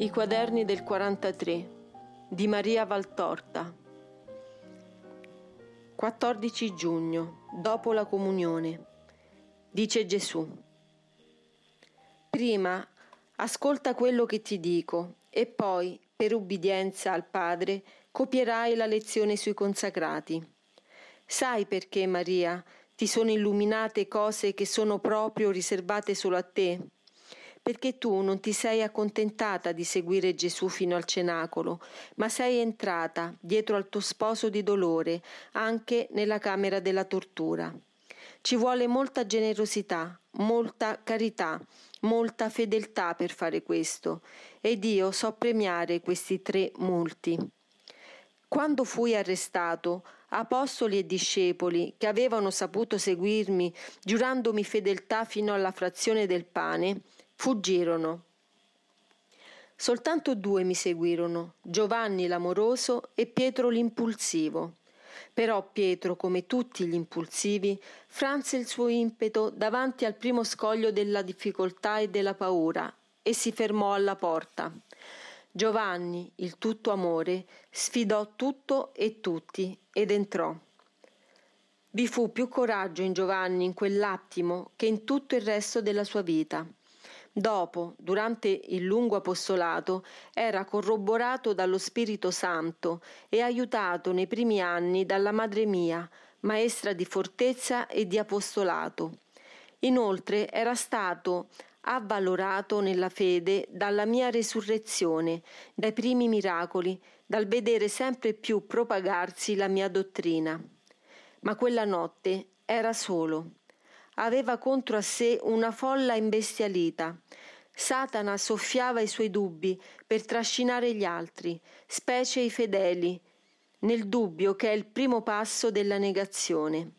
I quaderni del 43 di Maria Valtorta 14 giugno, dopo la comunione. Dice Gesù. Prima ascolta quello che ti dico e poi, per ubbidienza al Padre, copierai la lezione sui consacrati. Sai perché, Maria, ti sono illuminate cose che sono proprio riservate solo a te? Perché tu non ti sei accontentata di seguire Gesù fino al cenacolo, ma sei entrata dietro al tuo sposo di dolore, anche nella camera della tortura. Ci vuole molta generosità, molta carità, molta fedeltà per fare questo, ed io so premiare questi tre molti. Quando fui arrestato, apostoli e discepoli che avevano saputo seguirmi, giurandomi fedeltà fino alla frazione del pane, Fuggirono. Soltanto due mi seguirono, Giovanni l'amoroso e Pietro l'impulsivo. Però Pietro, come tutti gli impulsivi, franse il suo impeto davanti al primo scoglio della difficoltà e della paura e si fermò alla porta. Giovanni, il tutto amore, sfidò tutto e tutti ed entrò. Vi fu più coraggio in Giovanni in quell'attimo che in tutto il resto della sua vita. Dopo, durante il lungo apostolato, era corroborato dallo Spirito Santo e aiutato nei primi anni dalla madre mia, maestra di fortezza e di apostolato. Inoltre era stato avvalorato nella fede dalla mia resurrezione, dai primi miracoli, dal vedere sempre più propagarsi la mia dottrina. Ma quella notte era solo aveva contro a sé una folla imbestialita. Satana soffiava i suoi dubbi per trascinare gli altri, specie i fedeli, nel dubbio che è il primo passo della negazione.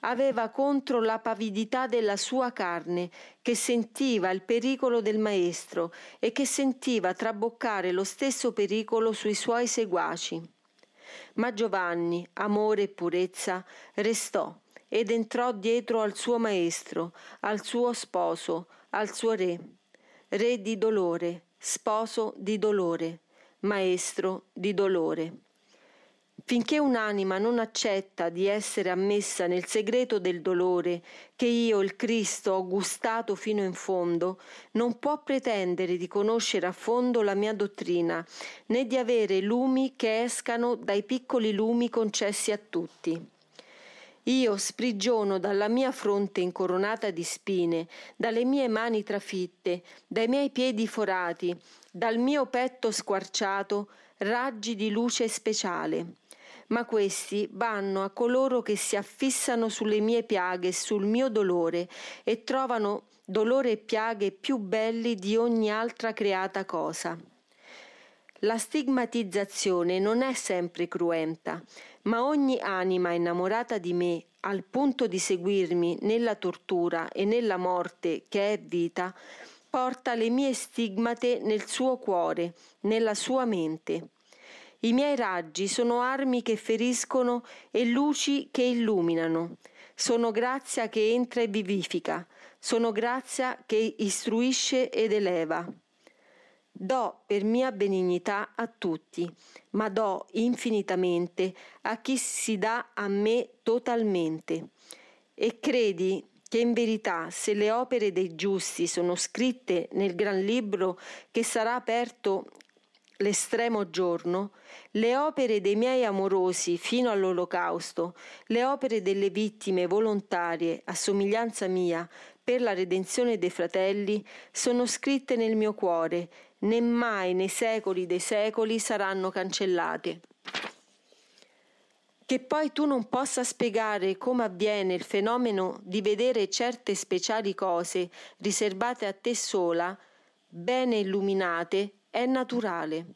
Aveva contro la pavidità della sua carne, che sentiva il pericolo del Maestro e che sentiva traboccare lo stesso pericolo sui suoi seguaci. Ma Giovanni, amore e purezza, restò ed entrò dietro al suo maestro, al suo sposo, al suo re, re di dolore, sposo di dolore, maestro di dolore. Finché un'anima non accetta di essere ammessa nel segreto del dolore che io, il Cristo, ho gustato fino in fondo, non può pretendere di conoscere a fondo la mia dottrina, né di avere lumi che escano dai piccoli lumi concessi a tutti. Io sprigiono dalla mia fronte incoronata di spine, dalle mie mani trafitte, dai miei piedi forati, dal mio petto squarciato, raggi di luce speciale. Ma questi vanno a coloro che si affissano sulle mie piaghe e sul mio dolore e trovano dolore e piaghe più belli di ogni altra creata cosa. La stigmatizzazione non è sempre cruenta, ma ogni anima innamorata di me, al punto di seguirmi nella tortura e nella morte che è vita, porta le mie stigmate nel suo cuore, nella sua mente. I miei raggi sono armi che feriscono e luci che illuminano. Sono grazia che entra e vivifica. Sono grazia che istruisce ed eleva. Do per mia benignità a tutti, ma do infinitamente a chi si dà a me totalmente. E credi che in verità se le opere dei giusti sono scritte nel gran libro che sarà aperto l'estremo giorno, le opere dei miei amorosi fino all'olocausto, le opere delle vittime volontarie a somiglianza mia per la redenzione dei fratelli, sono scritte nel mio cuore né mai nei secoli dei secoli saranno cancellate. Che poi tu non possa spiegare come avviene il fenomeno di vedere certe speciali cose riservate a te sola, bene illuminate, è naturale.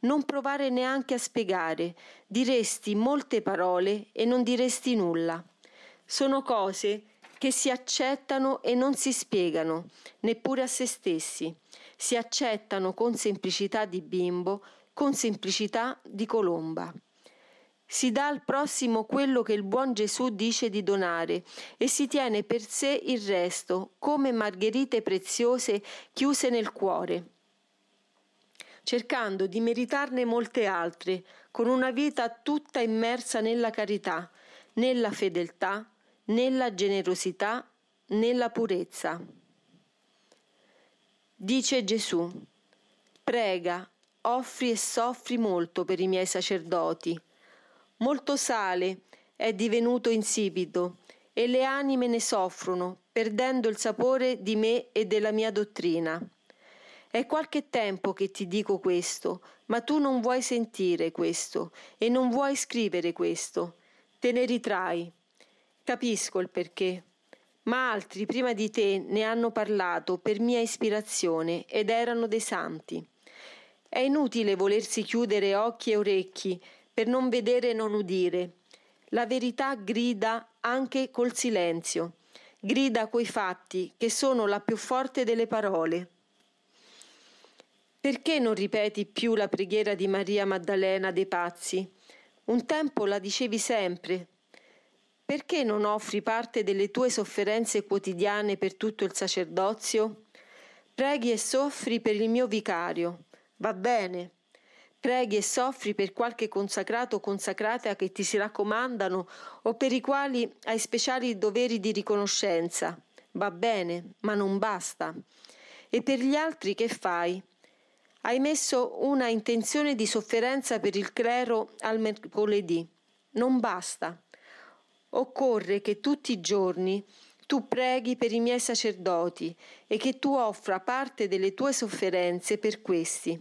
Non provare neanche a spiegare, diresti molte parole e non diresti nulla. Sono cose che si accettano e non si spiegano, neppure a se stessi si accettano con semplicità di bimbo, con semplicità di colomba. Si dà al prossimo quello che il buon Gesù dice di donare e si tiene per sé il resto come margherite preziose chiuse nel cuore. cercando di meritarne molte altre, con una vita tutta immersa nella carità, nella fedeltà, nella generosità, nella purezza. Dice Gesù, prega, offri e soffri molto per i miei sacerdoti. Molto sale è divenuto insipido e le anime ne soffrono, perdendo il sapore di me e della mia dottrina. È qualche tempo che ti dico questo, ma tu non vuoi sentire questo e non vuoi scrivere questo. Te ne ritrai. Capisco il perché. Ma altri prima di te ne hanno parlato per mia ispirazione ed erano dei santi. È inutile volersi chiudere occhi e orecchi per non vedere e non udire. La verità grida anche col silenzio, grida coi fatti che sono la più forte delle parole. Perché non ripeti più la preghiera di Maria Maddalena dei pazzi? Un tempo la dicevi sempre. Perché non offri parte delle tue sofferenze quotidiane per tutto il sacerdozio? Preghi e soffri per il mio vicario. Va bene. Preghi e soffri per qualche consacrato o consacrata che ti si raccomandano o per i quali hai speciali doveri di riconoscenza. Va bene, ma non basta. E per gli altri che fai? Hai messo una intenzione di sofferenza per il clero al mercoledì. Non basta. Occorre che tutti i giorni tu preghi per i miei sacerdoti e che tu offra parte delle tue sofferenze per questi.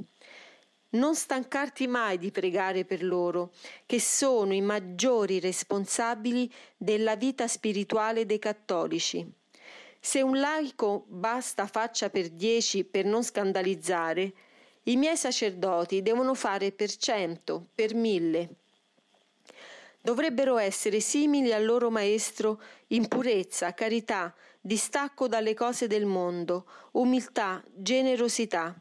Non stancarti mai di pregare per loro, che sono i maggiori responsabili della vita spirituale dei cattolici. Se un laico basta faccia per dieci per non scandalizzare, i miei sacerdoti devono fare per cento, per mille. Dovrebbero essere simili al loro maestro in purezza, carità, distacco dalle cose del mondo, umiltà, generosità.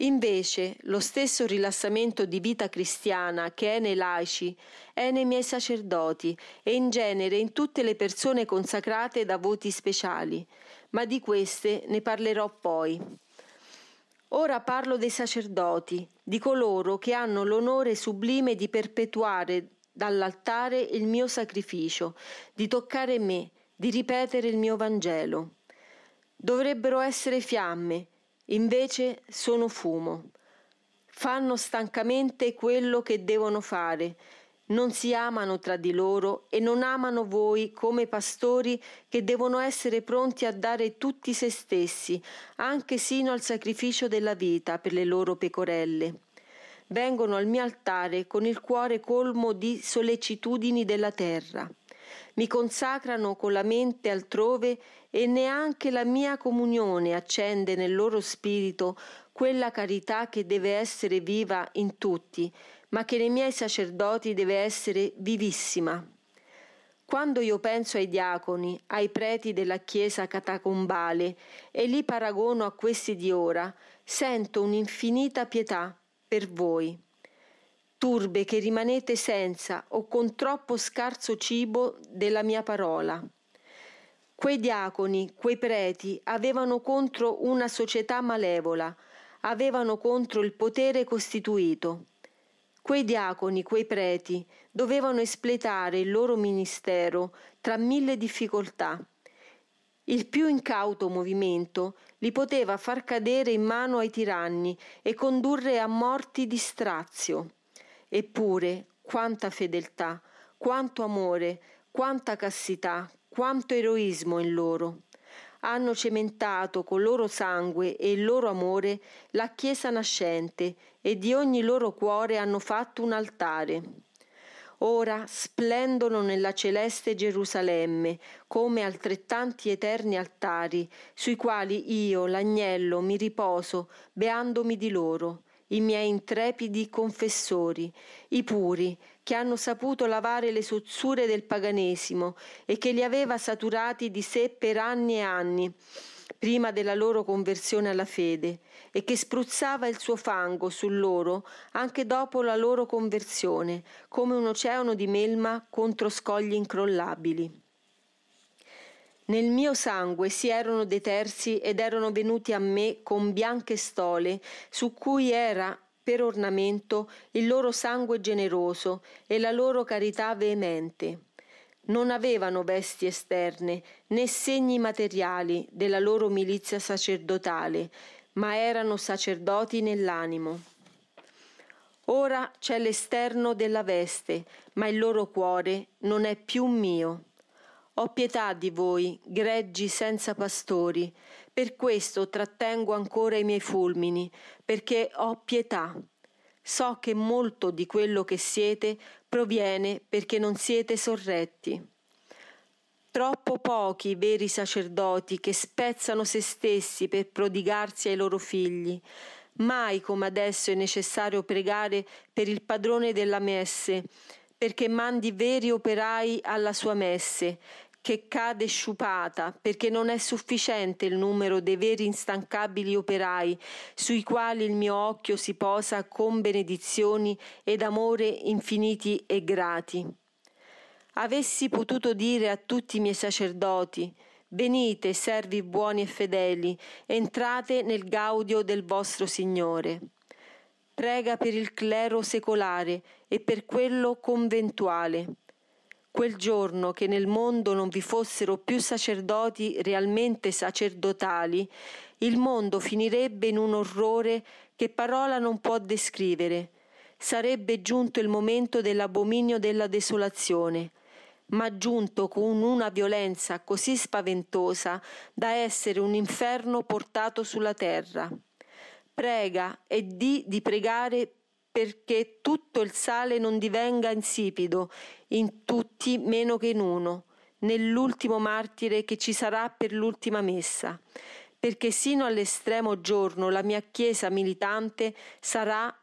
Invece, lo stesso rilassamento di vita cristiana che è nei laici è nei miei sacerdoti e in genere in tutte le persone consacrate da voti speciali, ma di queste ne parlerò poi. Ora parlo dei sacerdoti, di coloro che hanno l'onore sublime di perpetuare dall'altare il mio sacrificio, di toccare me, di ripetere il mio Vangelo. Dovrebbero essere fiamme, invece sono fumo. Fanno stancamente quello che devono fare, non si amano tra di loro e non amano voi come pastori che devono essere pronti a dare tutti se stessi, anche sino al sacrificio della vita per le loro pecorelle. Vengono al mio altare con il cuore colmo di sollecitudini della terra. Mi consacrano con la mente altrove e neanche la mia comunione accende nel loro spirito quella carità che deve essere viva in tutti, ma che nei miei sacerdoti deve essere vivissima. Quando io penso ai diaconi, ai preti della chiesa catacombale e li paragono a questi di ora, sento un'infinita pietà per voi. Turbe che rimanete senza o con troppo scarso cibo della mia parola. Quei diaconi, quei preti avevano contro una società malevola, avevano contro il potere costituito. Quei diaconi, quei preti, dovevano espletare il loro ministero tra mille difficoltà. Il più incauto movimento li poteva far cadere in mano ai tiranni e condurre a morti di strazio. Eppure, quanta fedeltà, quanto amore, quanta castità, quanto eroismo in loro hanno cementato col loro sangue e il loro amore la Chiesa nascente e di ogni loro cuore hanno fatto un altare. Ora splendono nella celeste Gerusalemme come altrettanti eterni altari, sui quali io, l'agnello, mi riposo, beandomi di loro, i miei intrepidi confessori, i puri, che hanno saputo lavare le sozzure del paganesimo e che li aveva saturati di sé per anni e anni, prima della loro conversione alla fede, e che spruzzava il suo fango su loro anche dopo la loro conversione, come un oceano di melma contro scogli incrollabili. Nel mio sangue si erano detersi ed erano venuti a me con bianche stole, su cui era per ornamento il loro sangue generoso e la loro carità veemente. Non avevano vesti esterne né segni materiali della loro milizia sacerdotale, ma erano sacerdoti nell'animo. Ora c'è l'esterno della veste, ma il loro cuore non è più mio. Ho pietà di voi, greggi senza pastori, per questo trattengo ancora i miei fulmini, perché ho pietà. So che molto di quello che siete proviene perché non siete sorretti. Troppo pochi i veri sacerdoti che spezzano se stessi per prodigarsi ai loro figli. Mai come adesso è necessario pregare per il padrone della messe, perché mandi veri operai alla sua messe, che cade sciupata, perché non è sufficiente il numero dei veri instancabili operai, sui quali il mio occhio si posa con benedizioni ed amore infiniti e grati. Avessi potuto dire a tutti i miei sacerdoti, Venite, servi buoni e fedeli, entrate nel gaudio del vostro Signore. Prega per il clero secolare e per quello conventuale quel giorno che nel mondo non vi fossero più sacerdoti realmente sacerdotali, il mondo finirebbe in un orrore che parola non può descrivere. Sarebbe giunto il momento dell'abominio della desolazione, ma giunto con una violenza così spaventosa da essere un inferno portato sulla terra. Prega e di di pregare perché tutto il sale non divenga insipido in tutti meno che in uno, nell'ultimo martire che ci sarà per l'ultima messa, perché sino all'estremo giorno la mia Chiesa militante sarà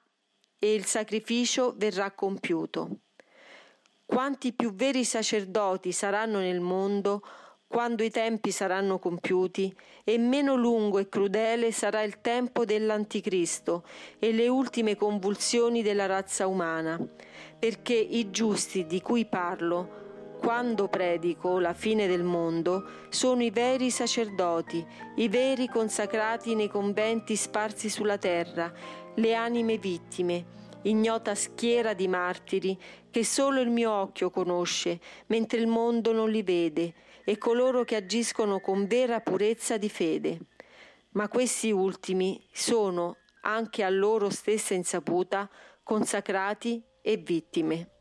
e il sacrificio verrà compiuto. Quanti più veri sacerdoti saranno nel mondo, quando i tempi saranno compiuti, e meno lungo e crudele sarà il tempo dell'Anticristo e le ultime convulsioni della razza umana, perché i giusti di cui parlo, quando predico la fine del mondo, sono i veri sacerdoti, i veri consacrati nei conventi sparsi sulla terra, le anime vittime, ignota schiera di martiri che solo il mio occhio conosce, mentre il mondo non li vede, e coloro che agiscono con vera purezza di fede. Ma questi ultimi sono, anche a loro stessa insaputa, consacrati e vittime.